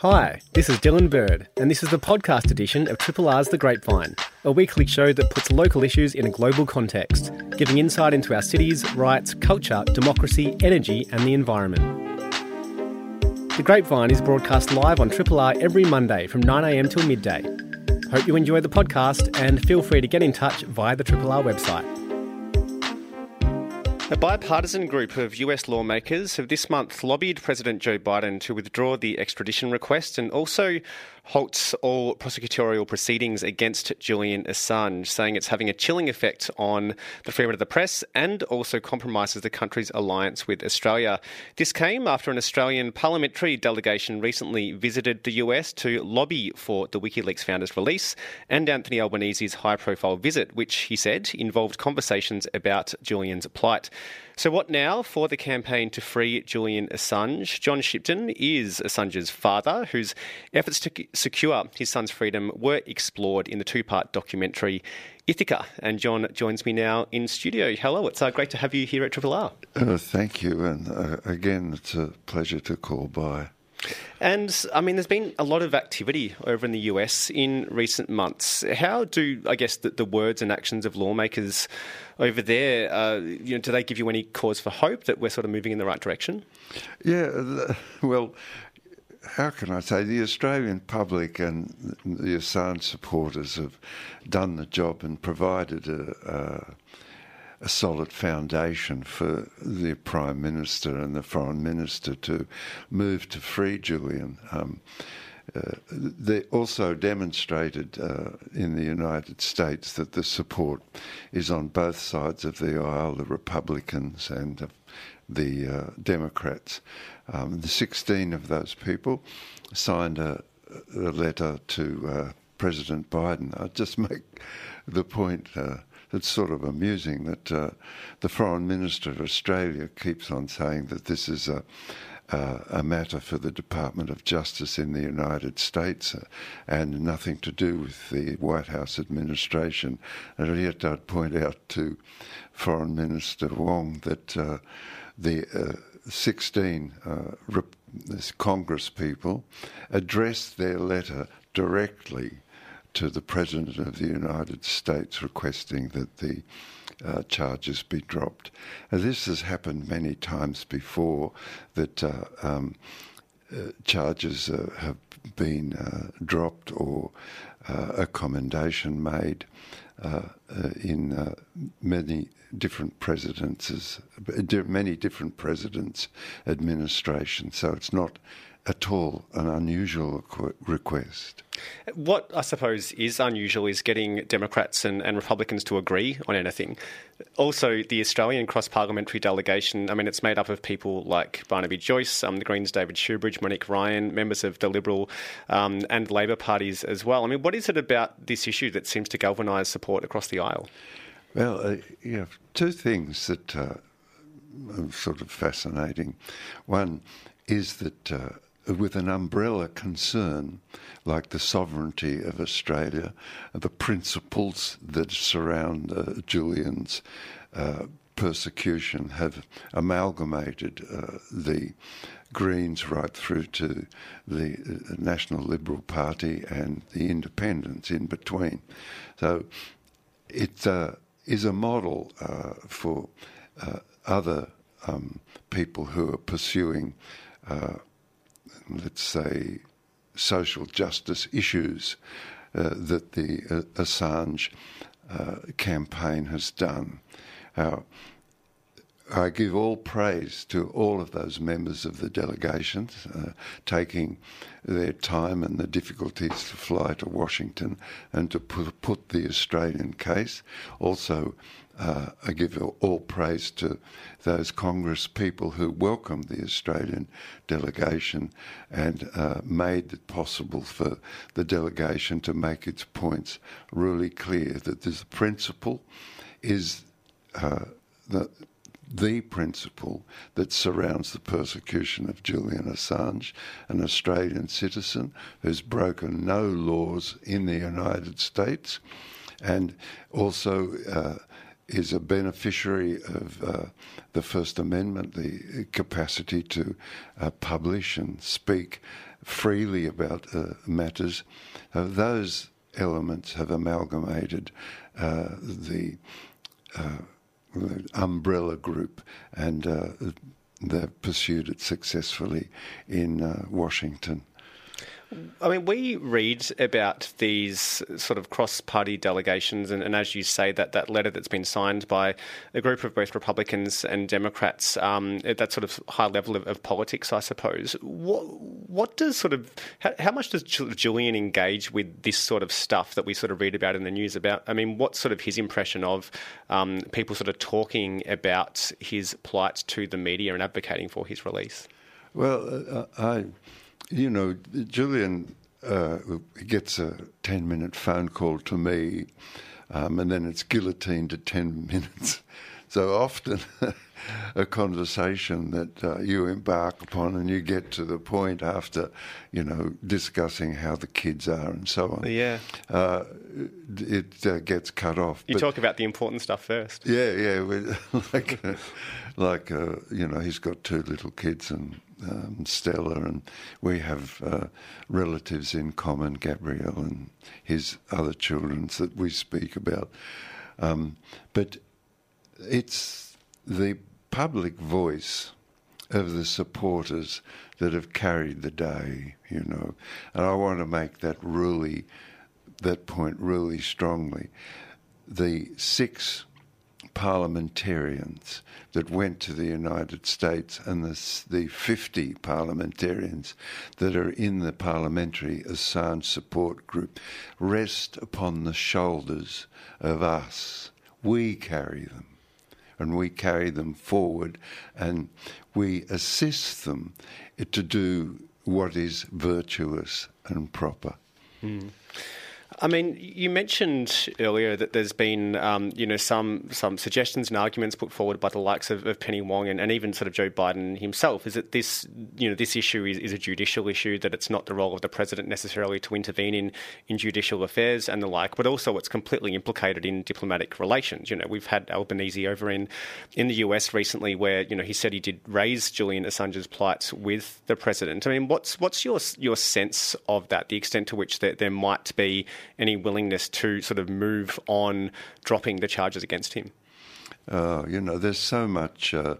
Hi, this is Dylan Bird, and this is the podcast edition of Triple R's The Grapevine, a weekly show that puts local issues in a global context, giving insight into our cities, rights, culture, democracy, energy, and the environment. The Grapevine is broadcast live on Triple R every Monday from 9am till midday. Hope you enjoy the podcast and feel free to get in touch via the Triple R website. A bipartisan group of US lawmakers have this month lobbied President Joe Biden to withdraw the extradition request and also halts all prosecutorial proceedings against Julian Assange, saying it's having a chilling effect on the freedom of the press and also compromises the country's alliance with Australia. This came after an Australian parliamentary delegation recently visited the US to lobby for the WikiLeaks founder's release and Anthony Albanese's high profile visit, which he said involved conversations about Julian's plight. So, what now for the campaign to free Julian Assange? John Shipton is Assange's father, whose efforts to secure his son's freedom were explored in the two part documentary Ithaca. And John joins me now in studio. Hello, it's uh, great to have you here at Triple R. Uh, thank you. And uh, again, it's a pleasure to call by. And I mean, there's been a lot of activity over in the US in recent months. How do I guess the, the words and actions of lawmakers over there, uh, you know, do they give you any cause for hope that we're sort of moving in the right direction? Yeah, well, how can I say, the Australian public and the Assange supporters have done the job and provided a, a, a, solid foundation for the Prime Minister and the Foreign Minister to move to free Julian. Um, uh, they also demonstrated uh, in the United States that the support is on both sides of the aisle, the Republicans and the uh, Democrats. Um, the 16 of those people signed a, a letter to uh, President Biden. I'll just make the point. Uh, it's sort of amusing that uh, the Foreign Minister of Australia keeps on saying that this is a, uh, a matter for the Department of Justice in the United States uh, and nothing to do with the White House administration. And yet I'd point out to Foreign Minister Wong that uh, the uh, 16 uh, Congress people addressed their letter directly to the President of the United States requesting that the uh, charges be dropped. Now, this has happened many times before that uh, um, uh, charges uh, have been uh, dropped or uh, a commendation made in many different presidents, many different presidents' administrations. So it's not at all an unusual request. What I suppose is unusual is getting Democrats and, and Republicans to agree on anything. Also, the Australian cross parliamentary delegation, I mean, it's made up of people like Barnaby Joyce, um, the Greens' David Shoebridge, Monique Ryan, members of the Liberal um, and Labor parties as well. I mean, what is it about this issue that seems to galvanise support across the aisle? Well, uh, you have two things that uh, are sort of fascinating. One is that uh, with an umbrella concern like the sovereignty of Australia, the principles that surround uh, Julian's uh, persecution have amalgamated uh, the Greens right through to the uh, National Liberal Party and the Independents in between. So it uh, is a model uh, for other um, people who are pursuing let's say, social justice issues uh, that the uh, Assange uh, campaign has done. I give all praise to all of those members of the delegations uh, taking their time and the difficulties to fly to Washington and to put, put the Australian case. Also, uh, I give all praise to those Congress people who welcomed the Australian delegation and uh, made it possible for the delegation to make its points really clear that this principle is uh, the the principle that surrounds the persecution of Julian Assange, an Australian citizen who's broken no laws in the United States and also uh, is a beneficiary of uh, the First Amendment, the capacity to uh, publish and speak freely about uh, matters. Uh, those elements have amalgamated uh, the, uh, the, umbrella group and they've pursued it successfully in Washington. I mean, we read about these sort of cross-party delegations, and, and, as you say, that that letter that's been signed by a group of both Republicans and Democrats, um, at that sort of high level of, of, politics, I suppose. What what does sort of how, how, much does Julian engage with this sort of stuff that we sort of read about in the news about? I mean, what's sort of his impression of um, people sort of talking about his plight to the media and advocating for his release? Well, uh, I you know, Julian uh, gets a 10 minute phone call to me, um, and then it's guillotined to 10 minutes. So often, a conversation that uh, you embark upon and you get to the point after, you know, discussing how the kids are and so on. Yeah. Uh, it uh, gets cut off. You but, talk about the important stuff first. Yeah, yeah. like, like uh, you know, he's got two little kids and um, Stella, and we have uh, relatives in common, Gabriel and his other children that we speak about. Um, but it's the public voice of the supporters that have carried the day, you know, and I want to make that really, that point really strongly. The six parliamentarians that went to the United States and the, the 50 parliamentarians that are in the Parliamentary Assange Support Group rest upon the shoulders of us. We carry them and we carry them forward and we assist them to do what is virtuous and proper. Mm. I mean, you mentioned earlier that there's been, um, you know, some some suggestions and arguments put forward by the likes of, of Penny Wong and, and, even sort of Joe Biden himself. Is that this, you know, this issue is, is a judicial issue that it's not the role of the president necessarily to intervene in in judicial affairs and the like, but also it's completely implicated in diplomatic relations. You know, we've had Albanese over in in the US recently, where you know he said he did raise Julian Assange's plight with the president. I mean, what's what's your your sense of that? The extent to which there, there might be any willingness to sort of move on dropping the charges against him? Uh, you know, there's so much uh,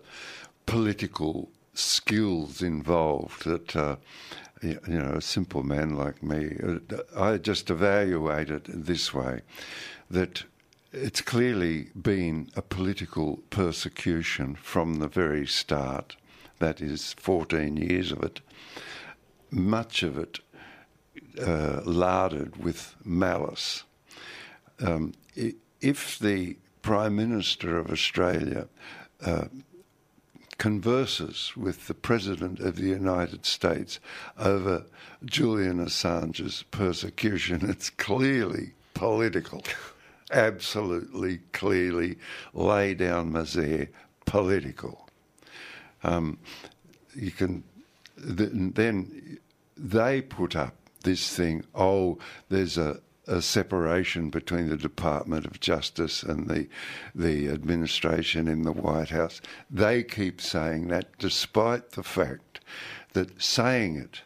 political skills involved that. Uh, you know, a simple man like me, uh, I just evaluate it this way that it's clearly been a political persecution from the very start. That is 14 years of it. Much of it uh, larded with malice. Um, if the Prime Minister of Australia uh, converses with the President of the United States over Julian Assange's persecution, it's clearly political. Absolutely, clearly, lay down misère, political. Um, you can then they put up this thing, oh, there's a, a separation between the Department of Justice and the the administration in the White House. They keep saying that, despite the fact that saying it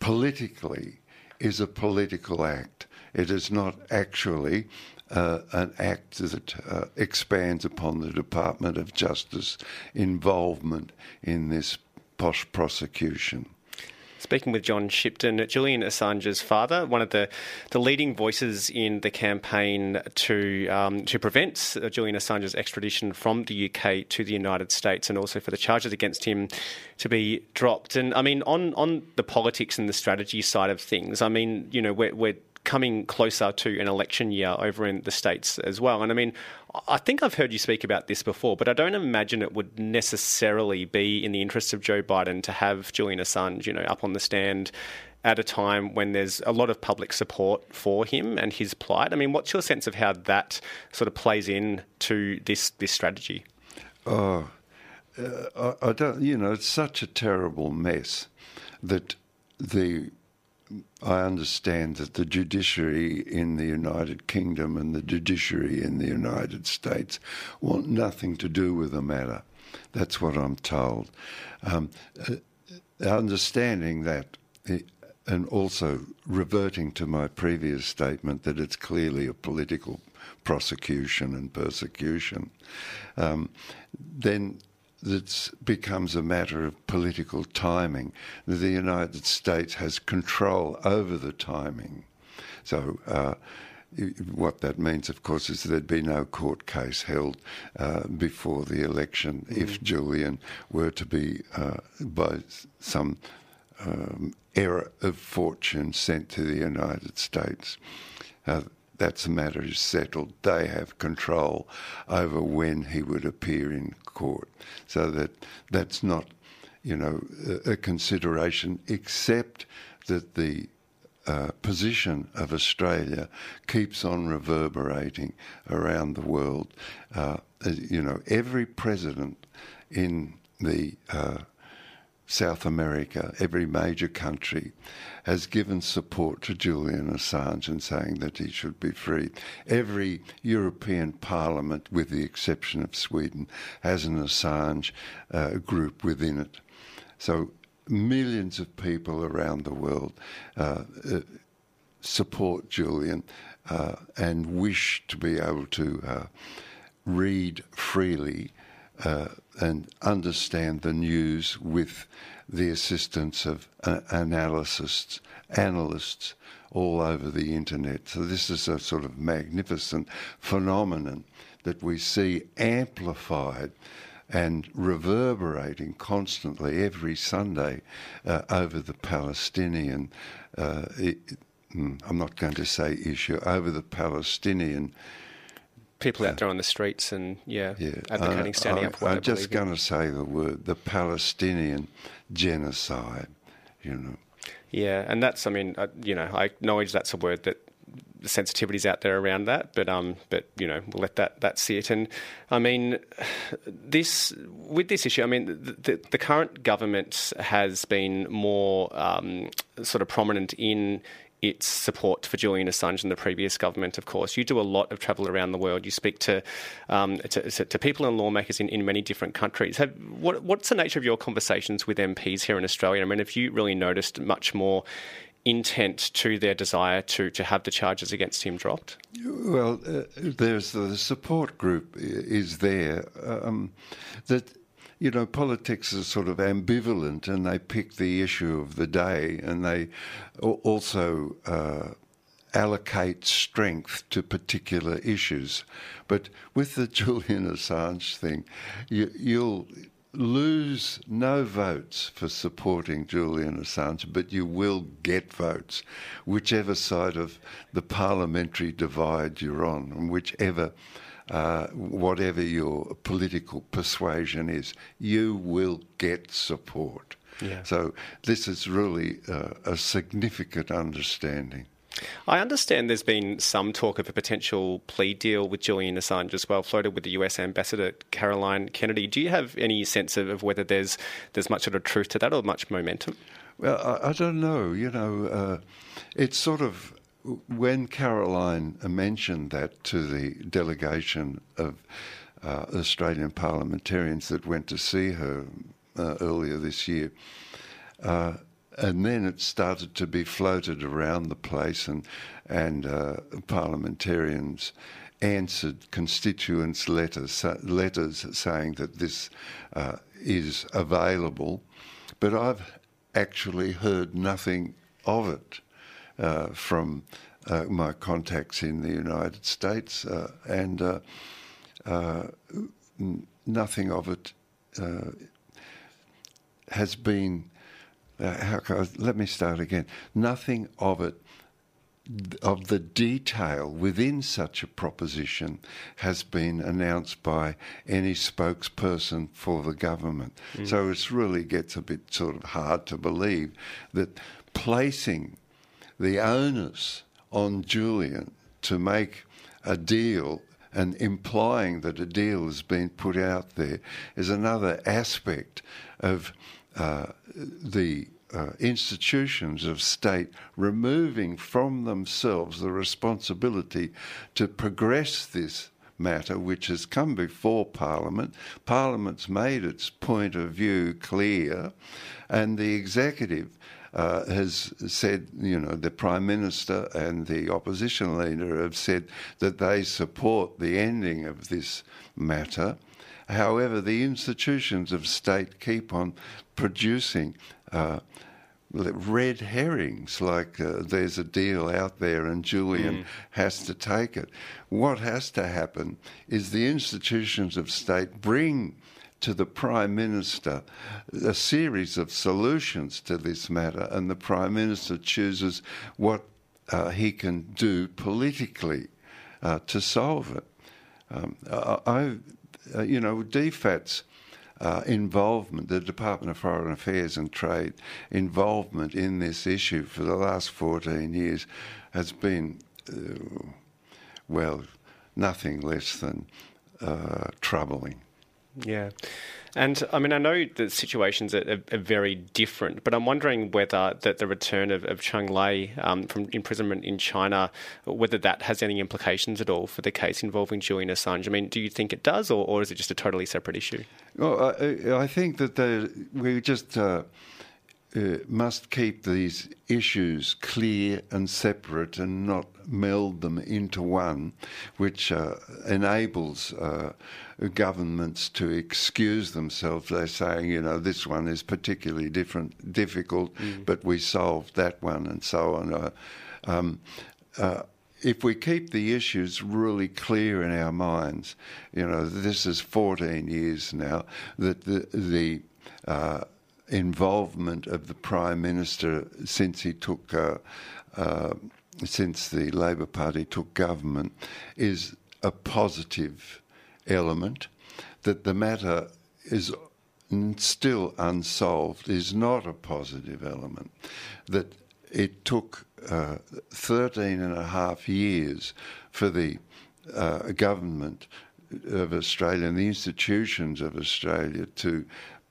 politically is a political act. It is not actually uh, an act that uh, expands upon the Department of Justice involvement in this post prosecution. Speaking with John Shipton, Julian Assange's father, one of the, the leading voices in the campaign to um, to prevent Julian Assange's extradition from the UK to the United States, and also for the charges against him to be dropped. And I mean, on on the politics and the strategy side of things, I mean, you know, we're, we're coming closer to an election year over in the States as well. And I mean, I think I've heard you speak about this before, but I don't imagine it would necessarily be in the interest of Joe Biden to have Julian Assange, you know, up on the stand at a time when there's a lot of public support for him and his plight. I mean, what's your sense of how that sort of plays in to this this strategy? Oh, uh, I, I don't. You know, it's such a terrible mess that the I understand that the judiciary in the United Kingdom and the judiciary in the United States want nothing to do with the matter. That's what I'm told. Um, uh, understanding that, and also reverting to my previous statement that it's clearly a political prosecution and persecution, um, then it becomes a matter of political timing. The United States has control over the timing. So, uh, what that means, of course, is there'd be no court case held uh, before the election mm. if Julian were to be, uh, by some um, error of fortune, sent to the United States. That's a matter is settled. They have control over when he would appear in court, so that that's not, you know, a, a consideration, except that the uh, position of Australia keeps on reverberating around the world. Uh, you know, every president in the uh, South America, every major country, has given support to Julian Assange and saying that he should be free. Every European parliament, with the exception of Sweden, has an Assange uh, group within it. So millions of people around the world uh, uh, support Julian uh, and wish to be able to uh, read freely uh, and understand the news with the assistance of uh, analysts, analysts all over the internet. So this is a sort of magnificent phenomenon that we see amplified and reverberating constantly every Sunday uh, over the Palestinian. Uh, it, hmm, I'm not going to say issue over the Palestinian people out there on the streets and yeah, yeah. advocating, standing I, up for I'm just going to say the word the Palestinian genocide. You know. Yeah, and that's I mean uh, you know I acknowledge that's a word that the sensitivities out there around that, but um, but you know, we'll let that that sit. And I mean, this with this issue, I mean, the, the, the current government has been more um, sort of prominent in its support for Julian Assange and the previous government, of course. You do a lot of travel around the world. You speak to um, to, to, people and lawmakers in, in many different countries. Have, what, what's the nature of your conversations with MPs here in Australia? I mean, have you really noticed much more intent to their desire to, to have the charges against him dropped? Well, uh, there's the support group is there. Um, that you know, politics is sort of ambivalent and they pick the issue of the day and they also uh, allocate strength to particular issues. But with the Julian Assange thing, you, you'll lose no votes for supporting Julian Assange, but you will get votes, whichever side of the parliamentary divide you're on, and whichever uh, whatever your political persuasion is, you will get support. Yeah. So this is really uh, a significant understanding. I understand there's been some talk of a potential plea deal with Julian Assange as well, floated with the US Ambassador Caroline Kennedy. Do you have any sense of, of whether there's there's much sort of a truth to that or much momentum? Well, I, I don't know. You know, uh, it's sort of when Caroline mentioned that to the delegation of uh, Australian parliamentarians that went to see her uh, earlier this year, uh, and then it started to be floated around the place, and and uh, parliamentarians answered constituents' letters letters saying that this uh, is available, but I've actually heard nothing of it uh, from uh, my contacts in the United States, uh, and uh, uh, nothing of it has been. how I, let me start again. Nothing of it of the detail within such a proposition has been announced by any spokesperson for the government. Mm. So it really gets a bit sort of hard to believe that placing the onus on Julian to make a deal and implying that a deal has been put out there is another aspect of uh, the uh, institutions of state removing from themselves the responsibility to progress this matter, which has come before Parliament. Parliament's made its point of view clear, and the executive. Uh, has said, you know, the Prime Minister and the opposition leader have said that they support the ending of this matter. However, the institutions of state keep on producing uh, red herrings, like uh, there's a deal out there and Julian mm. has to take it. What has to happen is the institutions of state bring to the Prime Minister a series of solutions to this matter, and the Prime Minister chooses what uh, he can do politically uh, to solve it. Um, I, uh, you know, DFAT's uh, involvement, the Department of Foreign Affairs and Trade involvement in this issue for the last 14 years has been, uh, well, nothing less than uh, troubling. Yeah. And I mean, I know the situations are, are, very different, but I'm wondering whether that the return of, of Cheng Lei um, from imprisonment in China, whether that has any implications at all for the case involving Julian Assange. I mean, do you think it does, or, or is it just a totally separate issue? Well, I, I think that the, we just. Uh, uh, must keep these issues clear and separate and not meld them into one, which uh, enables uh, governments to excuse themselves. They're saying, you know, this one is particularly different, difficult, mm. but we solved that one, and so on. Uh, um, uh, if we keep the issues really clear in our minds, you know, this is 14 years now that the, the uh, involvement of the Prime Minister since he took, uh, uh, since the Labor Party took government, is a positive element. That the matter is still unsolved is not a positive element. That it took uh, 13 and a half years for the uh, government of Australia and the institutions of Australia to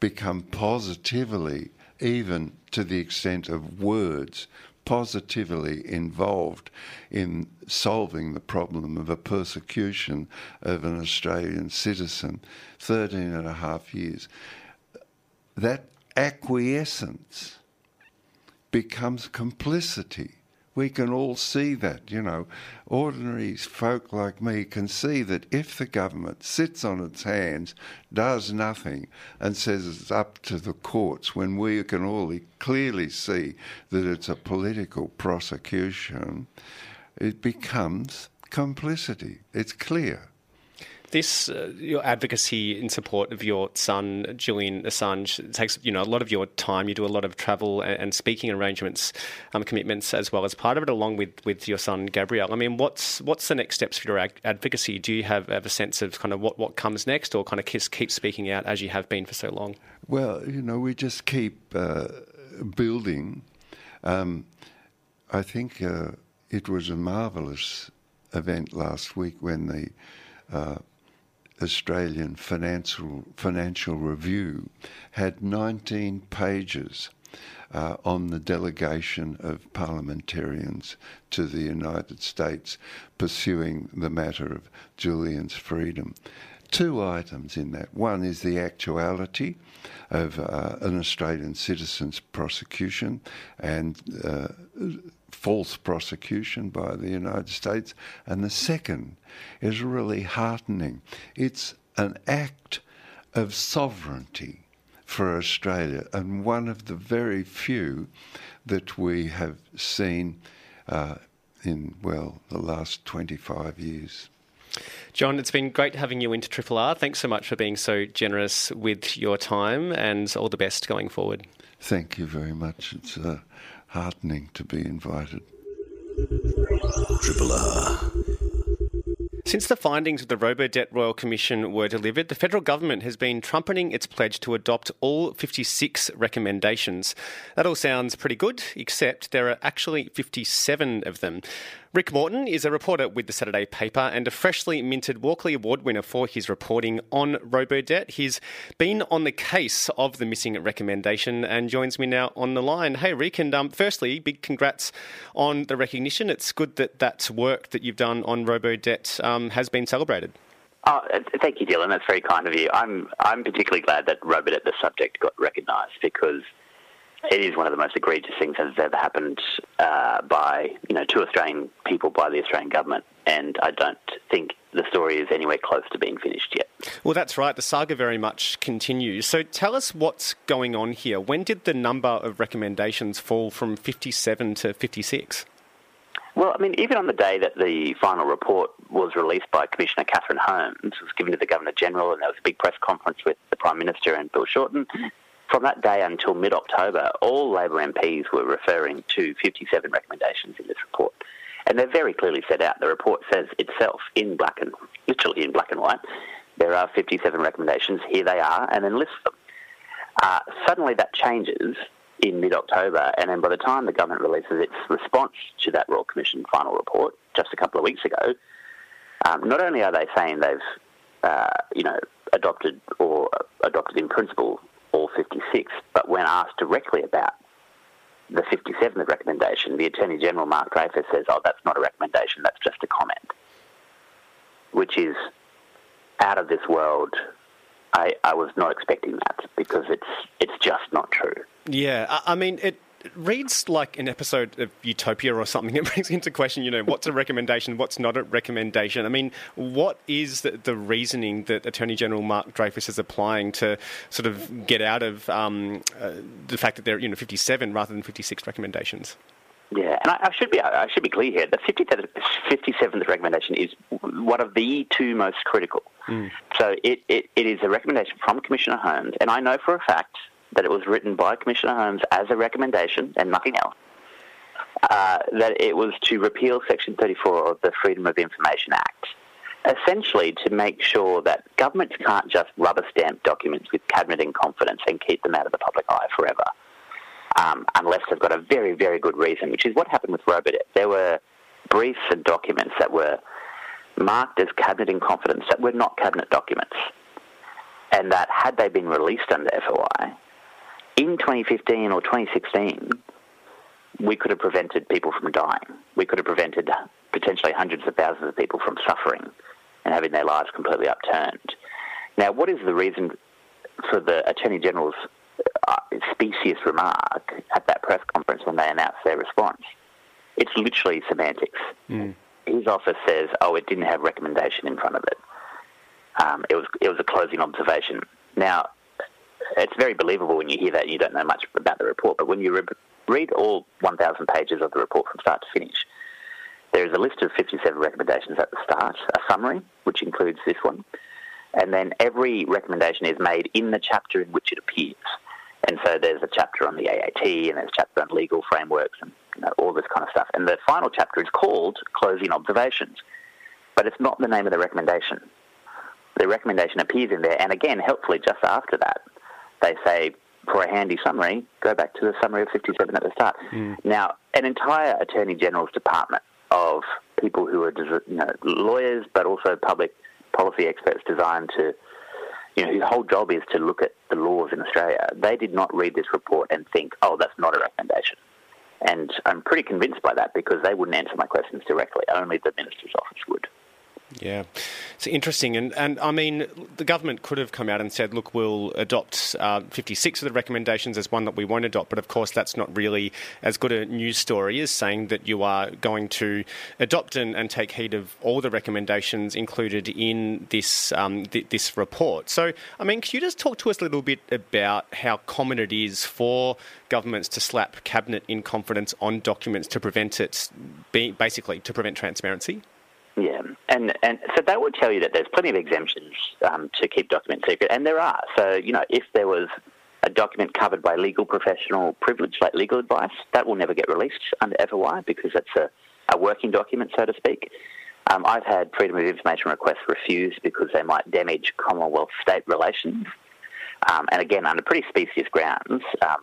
become positively, even to the extent of words, positively involved in solving the problem of a persecution of an Australian citizen, 13 and a half years. That acquiescence becomes complicity we can all see that, you know. Ordinary folk like me can see that if the government sits on its hands, does nothing, and says it's up to the courts, when we can all clearly see that it's a political prosecution, it becomes complicity. It's clear this uh, your advocacy in support of your son Julian Assange takes you know a lot of your time. You do a lot of travel and, and speaking arrangements, um, commitments as well as part of it, along with, with your son Gabriel. I mean, what's what's the next steps for your ag- advocacy? Do you have, have a sense of kind of what, what comes next, or kind of keep, speaking out as you have been for so long? Well, you know, we just keep uh, building. Um, I think uh, it was a marvellous event last week when the uh, Australian Financial Financial Review had 19 pages uh, on the delegation of parliamentarians to the United States pursuing the matter of Julian's freedom. Two items in that. One is the actuality of uh, an Australian citizen's prosecution and uh, false prosecution by the United States. And the second is really heartening. It's an act of sovereignty for Australia and one of the very few that we have seen uh, in, well, the last 25 years. John, it's been great having you into Triple R. Thanks so much for being so generous with your time and all the best going forward. Thank you very much. It's uh, heartening to be invited. Triple R. Since the findings of the Robo-Debt Royal Commission were delivered, the federal government has been trumpeting its pledge to adopt all 56 recommendations. That all sounds pretty good, except there are actually 57 of them. Rick Morton is a reporter with the Saturday paper and a freshly minted Walkley Award winner for his reporting on robo-debt. He's been on the case of the missing recommendation and joins me now on the line. Hey, Rick, and um, firstly, big congrats on the recognition. It's good that that work that you've done on robo-debt um, has been celebrated. Oh, thank you, Dylan. That's very kind of you. I'm I'm particularly glad that robo-debt, the subject, got recognised because it is one of the most egregious things that has ever happened uh, by you know to Australian people by the Australian government, and I don't think the story is anywhere close to being finished yet. Well, that's right. The saga very much continues. So tell us what's going on here. When did the number of recommendations fall from 57 to 56? Well, I mean, even on the day that the final report was released by Commissioner Catherine Holmes, it was given to the Governor General, and there was a big press conference with the Prime Minister and Bill Shorten. From that day until mid October, all Labor MPs were referring to 57 recommendations in this report. And they're very clearly set out. The report says itself in black and literally in black and white, there are 57 recommendations. Here they are, and then lists them. Uh, suddenly that changes in mid October, and then by the time the government releases its response to that Royal Commission final report just a couple of weeks ago, um, not only are they saying they've uh, you know adopted or adopted in principle all 56. But when asked directly about the 57th recommendation, the Attorney General, Mark Dreyfus, says, oh, that's not a recommendation, that's just a comment, which is out of this world. I, I was not expecting that because it's it's just not true. Yeah, I, I mean, it reads like an episode of Utopia or something. It brings into question, you know, what's a recommendation, what's not a recommendation. I mean, what is the, the reasoning that Attorney General Mark Dreyfus is applying to sort of get out of um, uh, the fact that there are, you know, 57 rather than 56 recommendations? Yeah, and I, I, should be I should be clear here. The 57th, 57th recommendation is one of the two most critical. Mm. So it, it, it is a recommendation from Commissioner Holmes, and I know for a fact that it was written by Commissioner Holmes as a recommendation and nothing else. Uh, that it was to repeal Section 34 of the Freedom of Information Act, essentially to make sure that governments can't just rubber stamp documents with cabinet in confidence and keep them out of the public eye forever, um, unless they've got a very, very good reason, which is what happened with Robodebt. There were briefs and documents that were marked as cabinet in confidence that were not cabinet documents, and that had they been released under FOI, in 2015 or 2016, we could have prevented people from dying. We could have prevented potentially hundreds of thousands of people from suffering and having their lives completely upturned. Now, what is the reason for the Attorney General's uh, specious remark at that press conference when they announced their response? It's literally semantics. Mm. His office says, "Oh, it didn't have recommendation in front of it. Um, it was it was a closing observation." Now, it's very believable when you hear that you don't know much about the report. But when you re- read all 1,000 pages of the report from start to finish, there is a list of 57 recommendations at the start, a summary, which includes this one, and then every recommendation is made in the chapter in which it appears. And so there's a chapter on the AAT, and there's a chapter on legal frameworks, and you know, all this kind of stuff. And the final chapter is called Closing Observations, but it's not the name of the recommendation. The recommendation appears in there, and again, helpfully, just after that, they say for a handy summary, go back to the summary of 57 at the start. Mm. Now, an entire Attorney General's department of people who are you know, lawyers, but also public policy experts designed to, you know, whose whole job is to look at the laws in Australia, they did not read this report and think, oh, that's not a recommendation. And I'm pretty convinced by that because they wouldn't answer my questions directly. Only the minister's office would. Yeah, it's interesting, and and I mean, the government could have come out and said, "Look, we'll adopt uh, 56 of the recommendations as one that we won't adopt." But of course, that's not really as good a news story as saying that you are going to adopt and, and take heed of all the recommendations included in this um, th- this report. So, I mean, can you just talk to us a little bit about how common it is for governments to slap cabinet in confidence on documents to prevent it, basically to prevent transparency? Yeah, and and so that would tell you that there's plenty of exemptions um, to keep documents secret, and there are. So you know, if there was a document covered by legal professional privilege, like legal advice, that will never get released under FOI because that's a, a working document, so to speak. Um, I've had freedom of information requests refused because they might damage Commonwealth state relations. Um, and again, under pretty specious grounds. Um,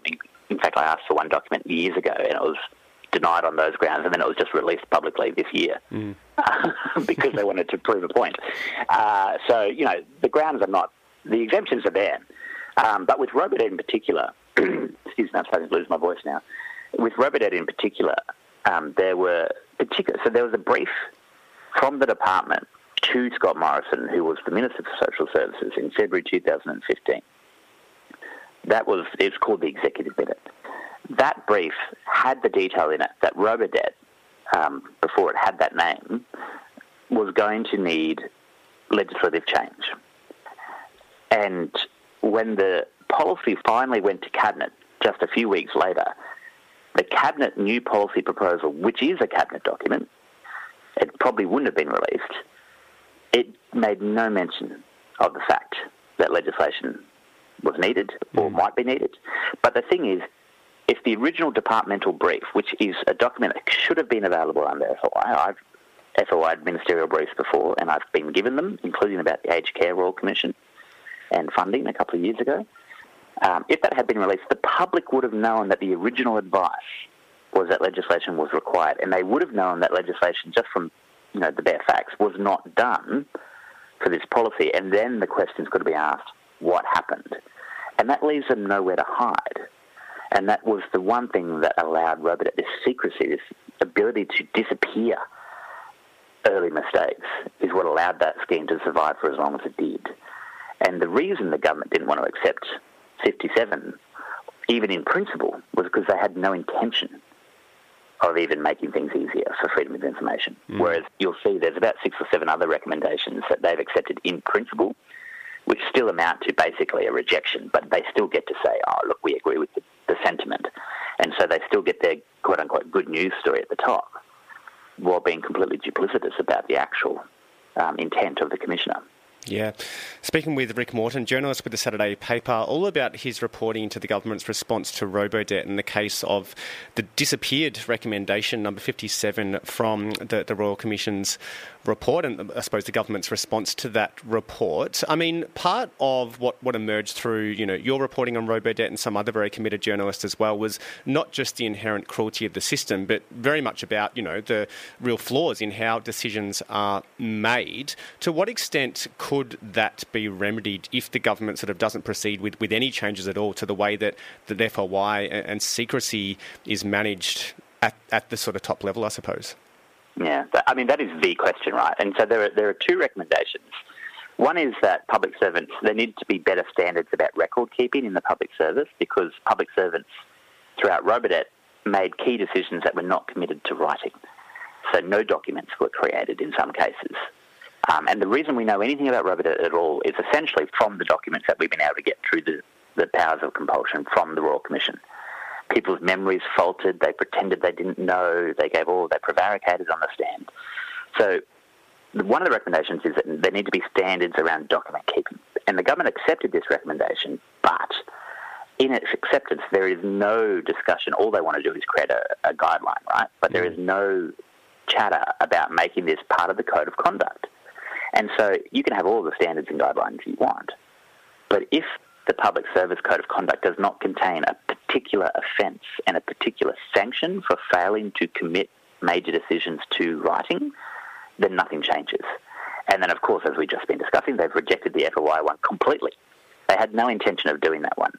in, fact, I asked for one document years ago, and it was denied on those grounds, and then it was just released publicly this year mm. because they wanted to prove a point. Uh, so, you know, the grounds are not, the exemptions are there. Um, but with Robodebt in particular, excuse me, I'm starting to lose my voice now. With Robodebt in particular, um, there were particular, so there was a brief from the department to Scott Morrison, who was the Minister for Social Services in February 2015. That was, it's called the Executive Minute. That brief had the detail in it that Robodebt, um, before it had that name, was going to need legislative change. And when the policy finally went to Cabinet just a few weeks later, the Cabinet new policy proposal, which is a Cabinet document, it probably wouldn't have been released, it made no mention of the fact that legislation was needed or mm. might be needed. But the thing is, the original departmental brief, which is a document that should have been available under FOI, I've FOI ministerial briefs before, and I've been given them, including about the Aged Care Royal Commission and funding a couple of years ago. Um, if that had been released, the public would have known that the original advice was that legislation was required, and they would have known that legislation, just from you know the bare facts, was not done for this policy. And then the questions could be asked: What happened? And that leaves them nowhere to hide. And that was the one thing that allowed Robodebt this secrecy, this ability to disappear early mistakes, is what allowed that scheme to survive for as long as it did. And the reason the government didn't want to accept 57, even in principle, was because they had no intention of even making things easier for freedom of information. Mm. Whereas you'll see there's about six or seven other recommendations that they've accepted in principle, which still amount to basically a rejection, but they still get to say, oh, look, we agree with the, the sentiment. And so they still get their quote unquote good news story at the top while being completely duplicitous about the actual um, intent of the commissioner. Yeah. Speaking with Rick Morton, journalist with the Saturday paper, all about his reporting into the government's response to Robodebt in the case of the disappeared recommendation number 57 from the, the Royal Commission's report and I suppose the government's response to that report. I mean, part of what, what emerged through, you know, your reporting on Robodebt and some other very committed journalists as well was not just the inherent cruelty of the system, but very much about, you know, the real flaws in how decisions are made. To what extent could that be remedied if the government sort of doesn't proceed with, with any changes at all to the way that the FOI and, and secrecy is managed at, at the sort of top level, I suppose? Yeah, I mean that is the question, right? And so there are there are two recommendations. One is that public servants there need to be better standards about record keeping in the public service because public servants throughout Robodebt made key decisions that were not committed to writing. So no documents were created in some cases. Um, and the reason we know anything about Robodebt at all is essentially from the documents that we've been able to get through the, the powers of compulsion from the Royal Commission people's memories faltered. They pretended they didn't know. They gave all. They prevaricated on the stand. So one of the recommendations is that there need to be standards around document keeping, and the government accepted this recommendation, but in its acceptance, there is no discussion. All they want to do is create a, a guideline, right? But there is mm. no chatter about making this part of the code of conduct. And so you can have all the standards and guidelines you want, but if the Public Service Code of Conduct does not contain a particular offence and a particular sanction for failing to commit major decisions to writing, then nothing changes. And then, of course, as we've just been discussing, they've rejected the FOI one completely. They had no intention of doing that one.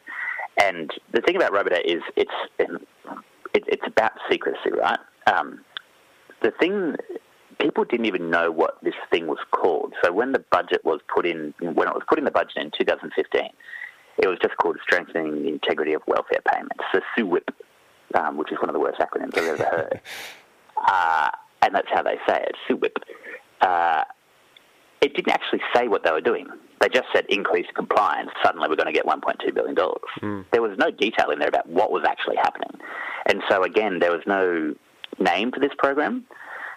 And the thing about Robodebt is it's it, it's about secrecy, right? Um, the thing people didn't even know what this thing was called. So when the budget was put in, when it was put in the budget in 2015, it was just called Strengthening the Integrity of Welfare Payments, the SUWIP, um, which is one of the worst acronyms I've ever heard. uh, and that's how they say it, SUWIP. Uh, it didn't actually say what they were doing. They just said increased compliance. Suddenly, we're going to get 1.2 billion dollars. Mm. There was no detail in there about what was actually happening, and so again, there was no name for this program.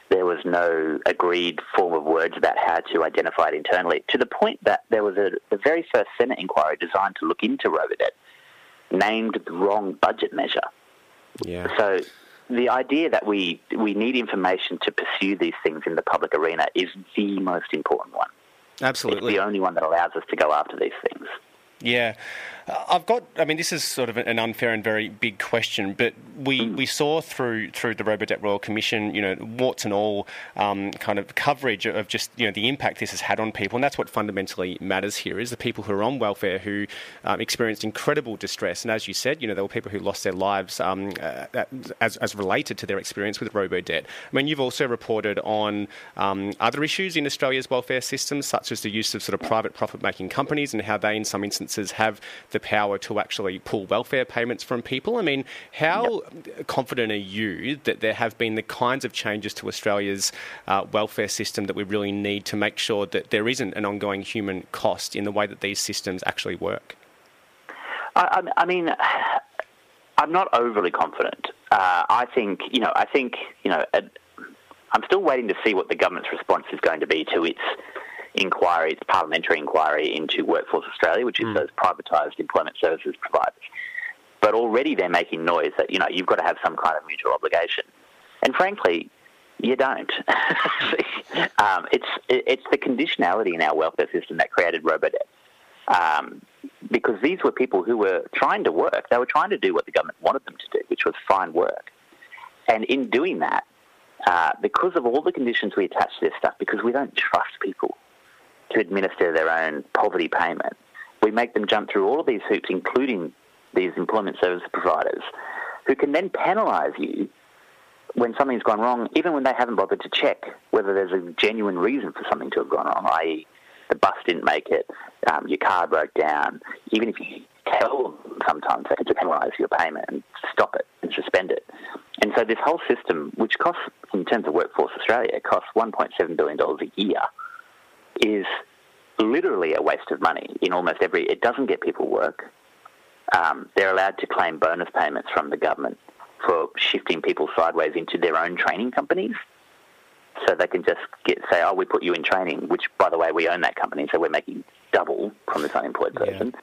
There was no agreed form of words about how to identify it internally, to the point that there was a, the very first Senate inquiry designed to look into Robodebt named the wrong budget measure. Yeah. So the idea that we, we need information to pursue these things in the public arena is the most important one. Absolutely. It's the only one that allows us to go after these things. Yeah. I've got. I mean, this is sort of an unfair and very big question, but we, mm. we saw through through the Robodebt Royal Commission, you know, warts and all, um, kind of coverage of just you know the impact this has had on people, and that's what fundamentally matters here is the people who are on welfare who um, experienced incredible distress, and as you said, you know, there were people who lost their lives um, uh, as as related to their experience with Robodebt. I mean, you've also reported on um, other issues in Australia's welfare system, such as the use of sort of private profit making companies and how they, in some instances, have the power to actually pull welfare payments from people. I mean, how yep. confident are you that there have been the kinds of changes to Australia's uh, welfare system that we really need to make sure that there isn't an ongoing human cost in the way that these systems actually work? I, I mean, I'm not overly confident. Uh, I think, you know, I think, you know, I'm still waiting to see what the government's response is going to be to its inquiry, its parliamentary inquiry into Workforce Australia, which is mm. those privatised employment services providers. But already they're making noise that, you know, you've got to have some kind of mutual obligation. And frankly, you don't. um, it's, it's the conditionality in our welfare system that created Robodebt. Um, because these were people who were trying to work. They were trying to do what the government wanted them to do, which was find work. And in doing that, uh, because of all the conditions we attach to this stuff, because we don't trust people, to administer their own poverty payment. We make them jump through all of these hoops, including these employment service providers, who can then penalise you when something's gone wrong, even when they haven't bothered to check whether there's a genuine reason for something to have gone wrong, i.e., the bus didn't make it, um, your car broke down. Even if you tell them sometimes, they can penalise your payment and stop it and suspend it. And so this whole system, which costs, in terms of Workforce Australia, costs $1.7 billion a year is literally a waste of money in almost every. It doesn't get people work. Um, they're allowed to claim bonus payments from the government for shifting people sideways into their own training companies. So they can just get say, "Oh, we put you in training," which, by the way, we own that company, so we're making double from this unemployed person. Yeah.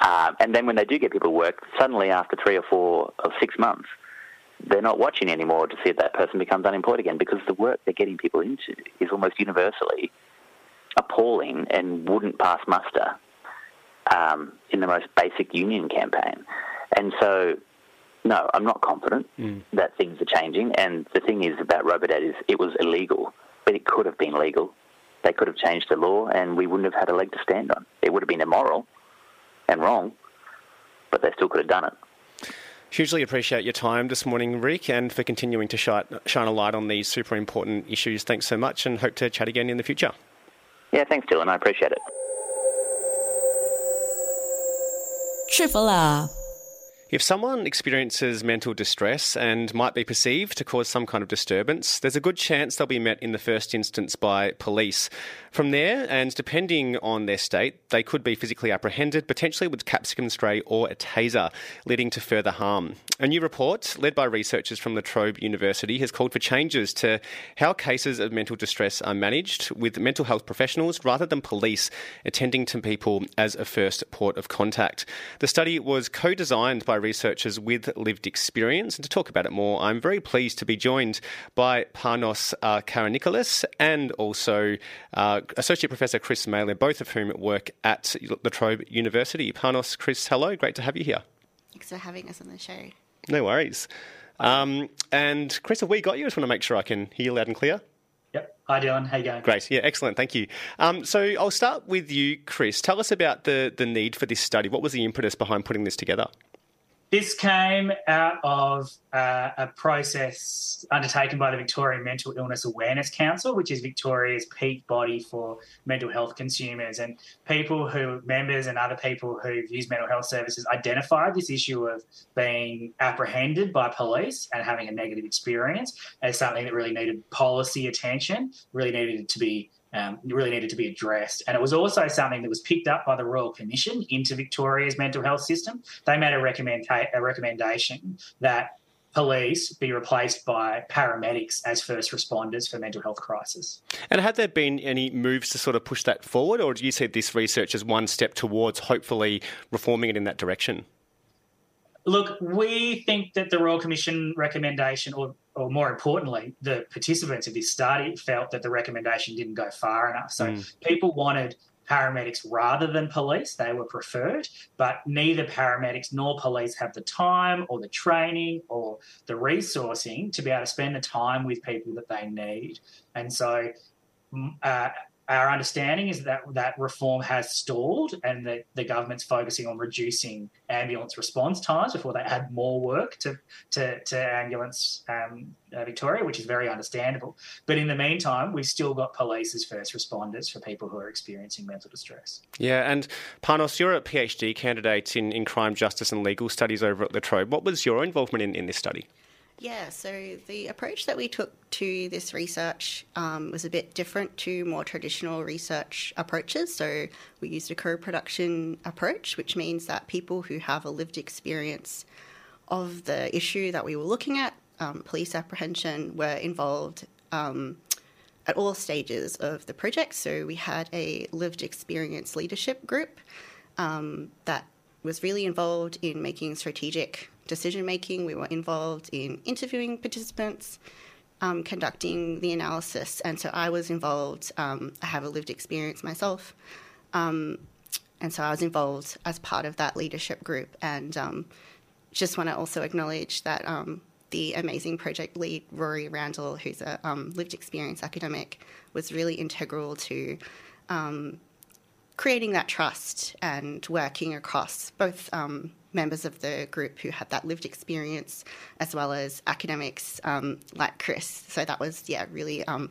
Um, and then when they do get people work, suddenly after three or four or six months, they're not watching anymore to see if that person becomes unemployed again because the work they're getting people into is almost universally appalling and wouldn't pass muster um, in the most basic union campaign. And so, no, I'm not confident mm. that things are changing. And the thing is about Robodebt is it was illegal, but it could have been legal. They could have changed the law, and we wouldn't have had a leg to stand on. It would have been immoral and wrong, but they still could have done it. Hugely appreciate your time this morning, Rick, and for continuing to shine a light on these super important issues. Thanks so much, and hope to chat again in the future. Yeah, thanks, Dylan. I appreciate it. Triple R. If someone experiences mental distress and might be perceived to cause some kind of disturbance, there's a good chance they'll be met in the first instance by police. From there, and depending on their state, they could be physically apprehended, potentially with capsicum spray or a taser, leading to further harm. A new report, led by researchers from La Trobe University, has called for changes to how cases of mental distress are managed, with mental health professionals rather than police attending to people as a first port of contact. The study was co designed by researchers with lived experience. And to talk about it more, I'm very pleased to be joined by Panos uh, Karanikolas and also uh, Associate Professor Chris Maylea, both of whom work at La Trobe University. Panos, Chris, hello. Great to have you here. Thanks for having us on the show. No worries. Um, and Chris, have we got you? I just want to make sure I can hear you loud and clear. Yep. Hi, Dylan. How are you going? Great. Yeah, excellent. Thank you. Um, so I'll start with you, Chris. Tell us about the, the need for this study. What was the impetus behind putting this together? This came out of uh, a process undertaken by the Victorian Mental Illness Awareness Council, which is Victoria's peak body for mental health consumers. And people who, members and other people who've used mental health services, identified this issue of being apprehended by police and having a negative experience as something that really needed policy attention, really needed to be um, really needed to be addressed. And it was also something that was picked up by the Royal Commission into Victoria's mental health system. They made a, recommend- a recommendation that police be replaced by paramedics as first responders for mental health crisis. And had there been any moves to sort of push that forward, or do you see this research as one step towards hopefully reforming it in that direction? Look, we think that the Royal Commission recommendation, or, or more importantly, the participants of this study felt that the recommendation didn't go far enough. So mm. people wanted paramedics rather than police. They were preferred, but neither paramedics nor police have the time or the training or the resourcing to be able to spend the time with people that they need. And so, uh, our understanding is that that reform has stalled and that the government's focusing on reducing ambulance response times before they add more work to, to, to ambulance um, uh, Victoria, which is very understandable. But in the meantime, we've still got police as first responders for people who are experiencing mental distress. Yeah, and Panos, you're a PhD candidate in, in crime justice and legal studies over at La Trobe. What was your involvement in, in this study? Yeah, so the approach that we took to this research um, was a bit different to more traditional research approaches. So we used a co production approach, which means that people who have a lived experience of the issue that we were looking at, um, police apprehension, were involved um, at all stages of the project. So we had a lived experience leadership group um, that was really involved in making strategic decision making. We were involved in interviewing participants, um, conducting the analysis, and so I was involved. Um, I have a lived experience myself, um, and so I was involved as part of that leadership group. And um, just want to also acknowledge that um, the amazing project lead Rory Randall, who's a um, lived experience academic, was really integral to creating that trust and working across both um, members of the group who had that lived experience as well as academics um, like Chris. So that was, yeah, really um,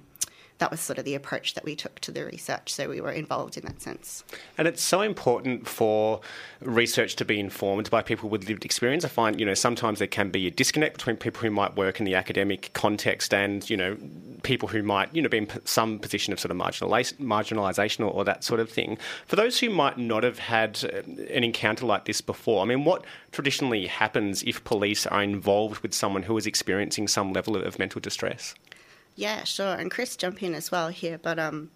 that was sort of the approach that we took to the research. So we were involved in that sense. And it's so important for research to be informed by people with lived experience. I find, you know, sometimes there can be a disconnect between people who might work in the academic context and, you know, people who might, you know, be in some position of sort of marginalisation or, or that sort of thing. For those who might not have had uh, an encounter like this before, I mean, what traditionally happens if police are involved with someone who is experiencing some level of mental distress? Yeah, sure. And Chris, jump in as well here. But um,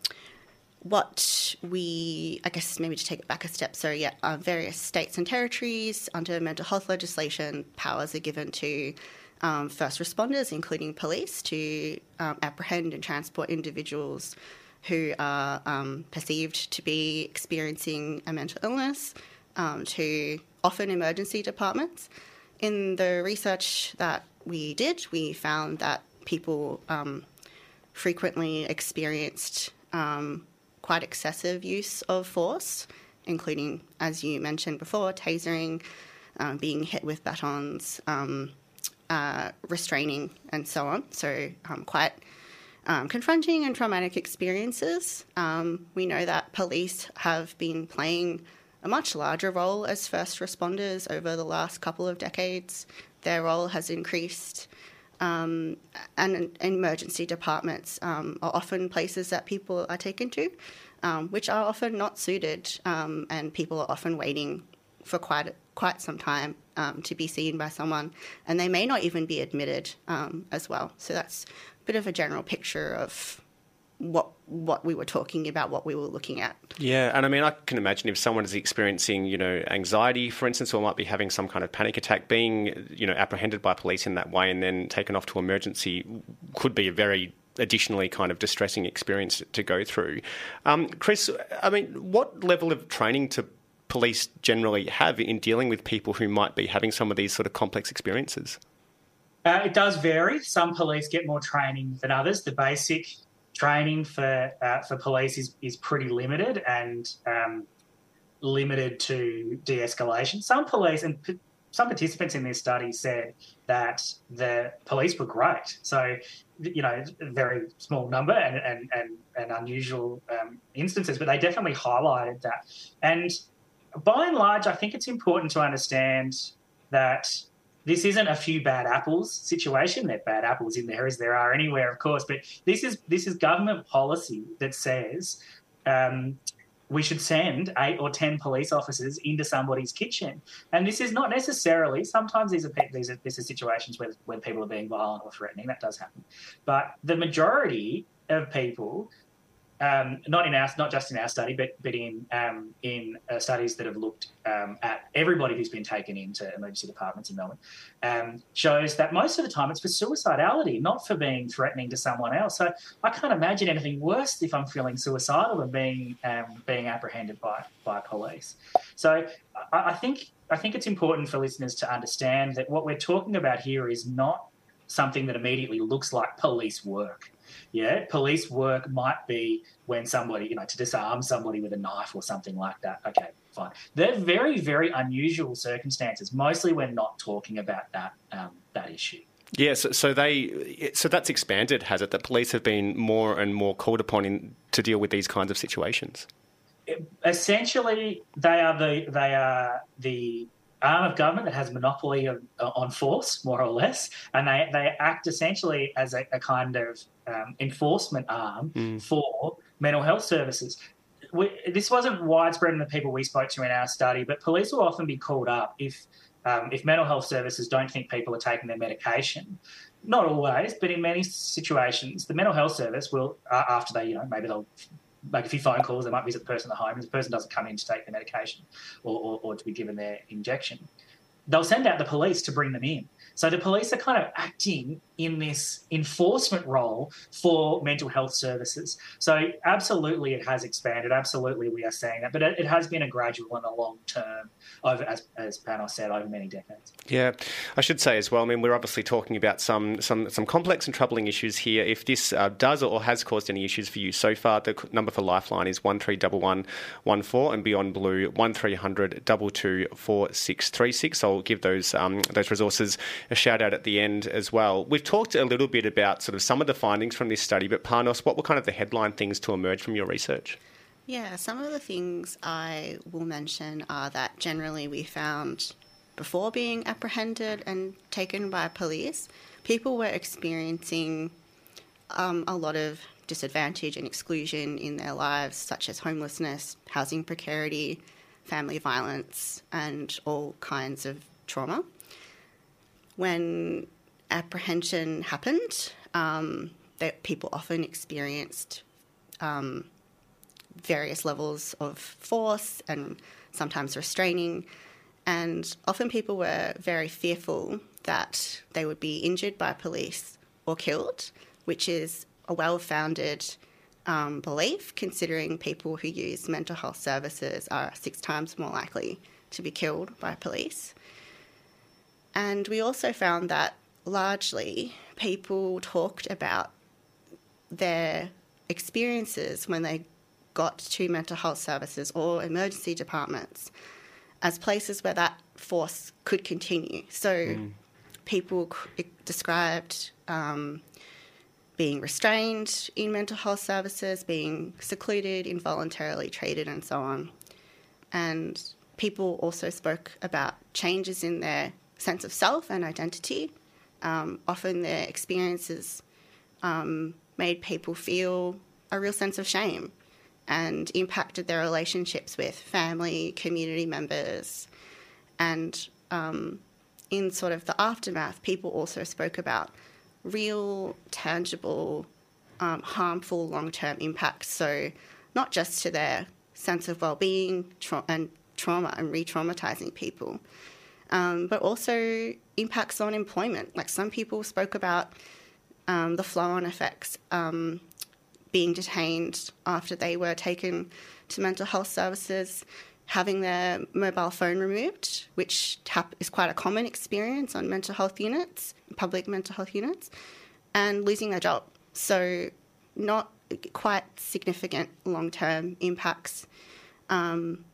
what we, I guess, maybe to take it back a step. So, yeah, uh, various states and territories under mental health legislation, powers are given to um, first responders, including police, to um, apprehend and transport individuals who are um, perceived to be experiencing a mental illness um, to often emergency departments. In the research that we did, we found that people um, frequently experienced um, quite excessive use of force, including, as you mentioned before, tasering, um, being hit with batons, um, uh, restraining, and so on. So, um, quite um, confronting and traumatic experiences. Um, we know that police have been playing a much larger role as first responders over the last couple of decades. Their role has increased um, and, emergency departments um, are often places that people are taken to, um, which are often not suited, um, and people are often waiting for quite quite some time um, to be seen by someone, and they may not even be admitted as well. So that's a bit of a general picture of what what we were talking about, what we were looking at. Yeah, and I mean, I can imagine if someone is experiencing, you know, anxiety, for instance, or might be having some kind of panic attack, being, you know, apprehended by police in that way and then taken off to emergency could be a very additionally kind of distressing experience to go through. Um, Chris, I mean, what level of training to police generally have in dealing with people who might be having some of these sort of complex experiences? Uh, it does vary. Some police get more training than others. The basic training for uh, for police is is pretty limited and um, limited to de-escalation. Some police and p- some participants in this study said that the police were great. So, you know, very small number and and and, and unusual um, instances, but they definitely highlighted that. And by and large, I think it's important to understand that this isn't a few bad apples situation. There are bad apples in there as there are anywhere, of course, but this is this is government policy that says um, we should send eight or ten police officers into somebody's kitchen, and this is not necessarily. Sometimes these are these are, these are situations where where people are being violent or threatening. That does happen, but the majority of people um, not in our, not just in our study, but but in um, in uh, studies that have looked um, at everybody who's been taken into emergency departments in Melbourne, um, shows that most of the time it's for suicidality, not for being threatening to someone else. So I can't imagine anything worse if I'm feeling suicidal than being um, being apprehended by by police. So I, I think I think it's important for listeners to understand that what we're talking about here is not something that immediately looks like police work. Yeah, police work might be when somebody, you know, to disarm somebody with a knife or something like that. Okay, fine. They're very, very unusual circumstances. Mostly, we're not talking about that um, that issue. Yes, yeah, so, so, they so that's expanded, has it? That police have been more and more called upon in, to deal with these kinds of situations. Essentially, they are the they are the arm of government that has monopoly uh, on force, more or less, and they, they act essentially as a, a kind of um, enforcement arm mm. for mental health services. We, this wasn't widespread in the people we spoke to in our study, but police will often be called up if um, if mental health services don't think people are taking their medication. Not always, but in many situations, the mental health service will, uh, after they, you know, maybe they'll make a few phone calls. They might visit the person at home. If the person doesn't come in to take the medication or, or, or to be given their injection, they'll send out the police to bring them in. So the police are kind of acting in this enforcement role for mental health services. So absolutely, it has expanded. Absolutely, we are seeing that, but it, it has been a gradual and a long term over, as as Panos said, over many decades. Yeah, I should say as well. I mean, we're obviously talking about some some some complex and troubling issues here. If this uh, does or has caused any issues for you so far, the number for Lifeline is one three double one one four and Beyond Blue one three hundred double two four six three six. I'll give those um, those resources a shout out at the end as well. We've talked a little bit about sort of some of the findings from this study, but Panos, what were kind of the headline things to emerge from your research? Yeah, some of the things I will mention are that generally we found before being apprehended and taken by police, people were experiencing um, a lot of disadvantage and exclusion in their lives, such as homelessness, housing precarity, family violence, and all kinds of trauma. When apprehension happened, um, that people often experienced um, various levels of force and sometimes restraining. And often people were very fearful that they would be injured by police or killed, which is a well founded um, belief considering people who use mental health services are six times more likely to be killed by police. And we also found that largely people talked about their experiences when they got to mental health services or emergency departments as places where that force could continue. So mm. people described um, being restrained in mental health services, being secluded, involuntarily treated, and so on. And people also spoke about changes in their sense of self and identity. Um, often their experiences um, made people feel a real sense of shame and impacted their relationships with family, community members. And um, in sort of the aftermath, people also spoke about real, tangible, um, harmful long term impacts. So, not just to their sense of well being tra- and trauma and re traumatizing people, um, but also impacts on employment. Like some people spoke about um, the flow on effects um, being detained after they were taken to mental health services, having their mobile phone removed, which is quite a common experience on mental health units, public mental health units, and losing their job. So, not quite significant long term impacts. Um,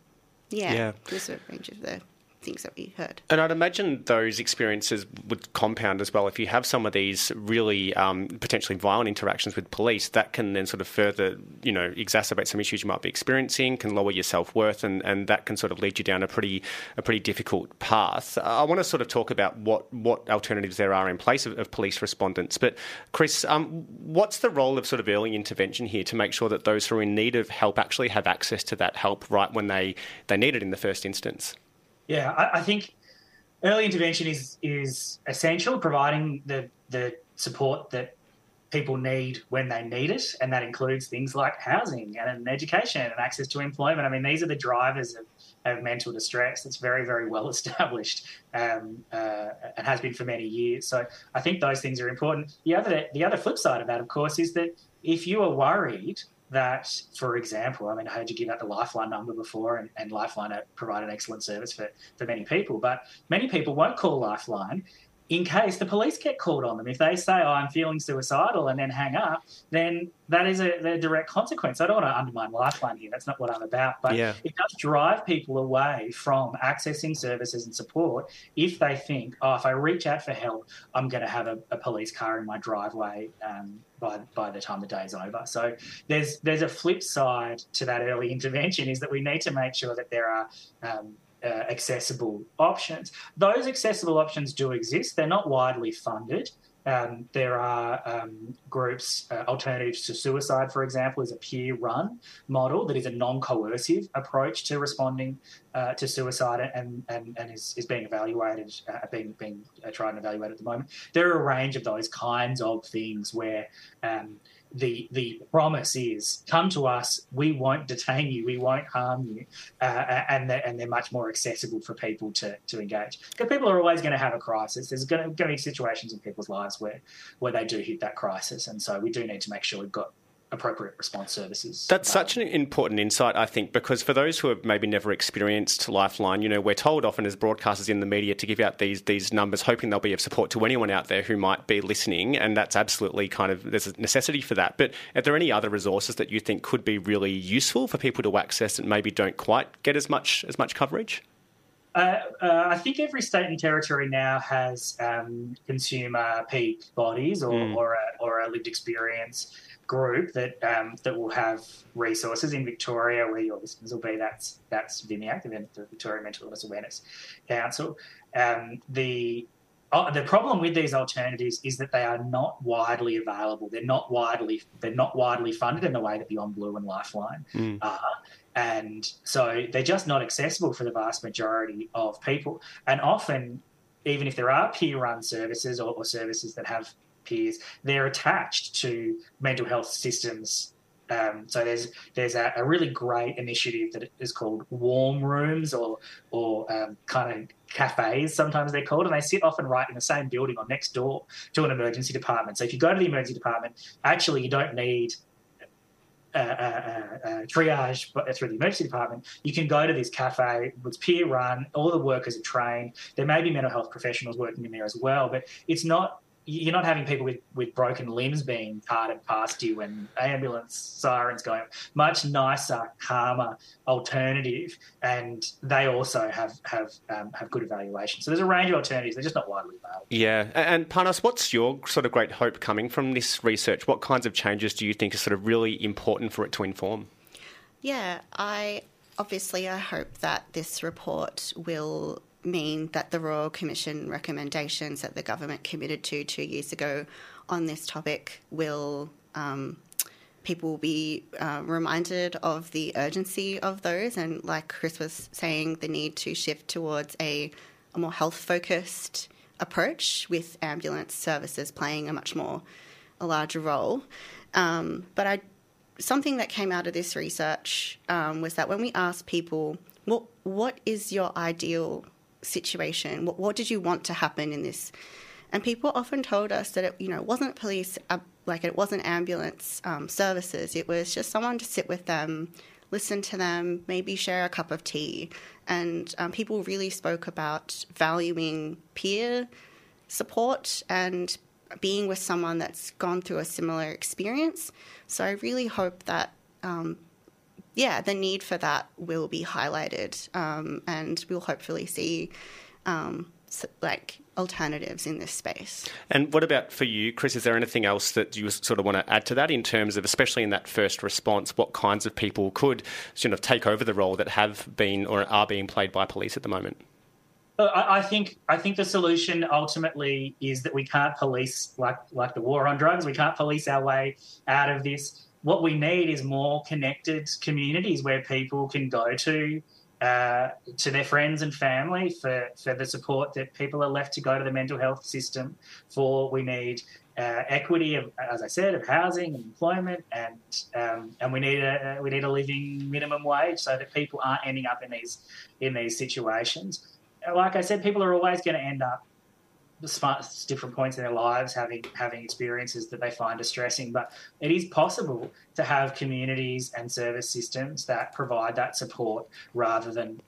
yeah, yeah, there's a range of the things that we heard. And I'd imagine those experiences would compound as well. If you have some of these really um, potentially violent interactions with police, that can then sort of further, you know, exacerbate some issues you might be experiencing, can lower your self worth, and, and that can sort of lead you down a pretty a pretty difficult path. I want to sort of talk about what what alternatives there are in place of, of police respondents. But Chris, um, what's the role of sort of early intervention here to make sure that those who are in need of help actually have access to that help right when they they need it in the first instance? Yeah, I, I think early intervention is is essential, providing the the support that people need when they need it, and that includes things like housing and education and access to employment. I mean, these are the drivers of, of mental distress. It's very, very well established um, uh, and has been for many years. So I think those things are important. The other, the other flip side of that, of course, is that if you are worried that, for example, I mean, I heard you give out the Lifeline number before, and, and Lifeline provide an excellent service for, for many people, but many people won't call Lifeline in case the police get called on them. If they say, oh, I'm feeling suicidal and then hang up, then that is a, a direct consequence. I don't want to undermine Lifeline here. That's not what I'm about. But yeah. it does drive people away from accessing services and support if they think, oh, if I reach out for help, I'm going to have a, a police car in my driveway um, by, by the time the day is over. So there's, there's a flip side to that early intervention is that we need to make sure that there are um, uh, accessible options. Those accessible options do exist. They're not widely funded. Um, there are um, groups, uh, alternatives to suicide, for example, is a peer run model that is a non coercive approach to responding uh, to suicide and, and, and is, is being evaluated, uh, being, being uh, tried and evaluated at the moment. There are a range of those kinds of things where um, the the promise is come to us we won't detain you we won't harm you uh, and they're, and they're much more accessible for people to, to engage. Because people are always going to have a crisis. There's going to, going to be situations in people's lives where where they do hit that crisis and so we do need to make sure we've got appropriate response services. That's such an important insight, I think, because for those who have maybe never experienced Lifeline, you know, we're told often as broadcasters in the media to give out these these numbers, hoping they'll be of support to anyone out there who might be listening, and that's absolutely kind of there's a necessity for that. But are there any other resources that you think could be really useful for people to access and maybe don't quite get as much as much coverage? Uh, uh, I think every state and territory now has um, consumer peak bodies or, mm. or, a, or, a, lived experience group that um, that will have resources in Victoria, where your listeners will be. That's that's VMIAC, the Victoria Mental Illness Awareness Council. Um, the uh, the problem with these alternatives is that they are not widely available. They're not widely they're not widely funded in the way that Beyond Blue and Lifeline mm. are, and so they're just not accessible for the vast majority of people. And often, even if there are peer-run services or, or services that have peers, they're attached to mental health systems. Um, so there's there's a, a, really great initiative that is called warm rooms or or um, kind of cafes sometimes they're called and they sit often right in the same building or next door to an emergency department so if you go to the emergency department actually you don't need uh, uh, uh, triage through the emergency department, you can go to this cafe. It's peer run. All the workers are trained. There may be mental health professionals working in there as well, but it's not you're not having people with, with broken limbs being carted past you and ambulance sirens going. Much nicer, calmer alternative, and they also have have um, have good evaluation. So there's a range of alternatives. They're just not widely available. Yeah, and Panos, what's your sort of great hope coming from this research? What kinds of changes do you think are sort of really important for it to inform? Yeah, I obviously I hope that this report will mean that the Royal Commission recommendations that the government committed to two years ago on this topic will um, people will be uh, reminded of the urgency of those. And like Chris was saying the need to shift towards a, a more health focused approach with ambulance services playing a much more a larger role. Um, but I something that came out of this research um, was that when we asked people what what is your ideal situation? What, what did you want to happen in this? And people often told us that it, you know, wasn't police, uh, like it wasn't ambulance um, services. It was just someone to sit with them, listen to them, maybe share a cup of tea. And um, people really spoke about valuing peer support and being with someone that's gone through a similar experience. So I really hope that um, yeah, the need for that will be highlighted, um, and we'll hopefully see um, like alternatives in this space. And what about for you, Chris? Is there anything else that you sort of want to add to that in terms of, especially in that first response, what kinds of people could sort of take over the role that have been or are being played by police at the moment? I think I think the solution ultimately is that we can't police like like the war on drugs. We can't police our way out of this what we need is more connected communities where people can go to uh, to their friends and family for, for the support that people are left to go to the mental health system for. We need uh, equity of, as I said, of housing and employment, and um, and we need a we need a living minimum wage so that people aren't ending up in these in these situations. Like I said, people are always going to end up different points in their lives having having experiences that they find distressing but it is possible to have communities and service systems that provide that support rather than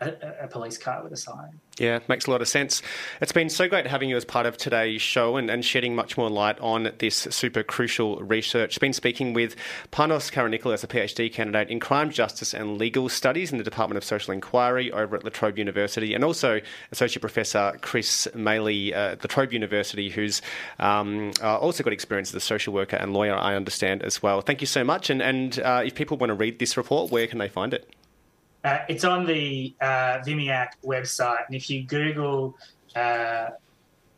a, a, police car with a sign. Yeah, makes a lot of sense. It's been so great having you as part of today's show and, and shedding much more light on this super crucial research. Been speaking with Panos Karanikolas, a PhD candidate in crime justice and legal studies in the Department of Social Inquiry over at La Trobe University, and also Associate Professor Chris Maylea uh, at La Trobe University, who's um, uh, also got experience as a social worker and lawyer, I understand as well. Thank you so much. And, and uh, if people want to read this report, where can they find it? Uh, it's on the uh, VMIAC website, and if you Google uh,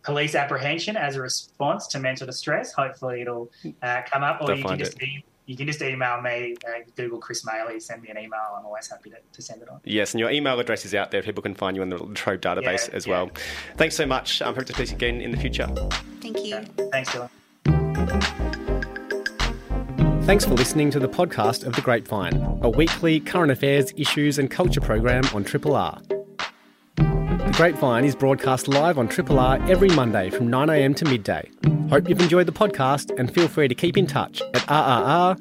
police apprehension as a response to mental distress, hopefully it'll uh, come up, or you can just e- you can just email me, uh, Google Chris Maylea, send me an email. I'm always happy to, to, send it on. Yes, and your email address is out there. People can find you in the Trove database yeah, as yeah. well. Thanks so much. I um, hope to speak again in the future. Thank you. Thanks, Dylan. Thanks for listening to the podcast of The Grapevine, a weekly current affairs, issues, and culture program on Triple R. The Grapevine is broadcast live on Triple R every Monday from 9am to midday. Hope you've enjoyed the podcast and feel free to keep in touch at rrr.org.au.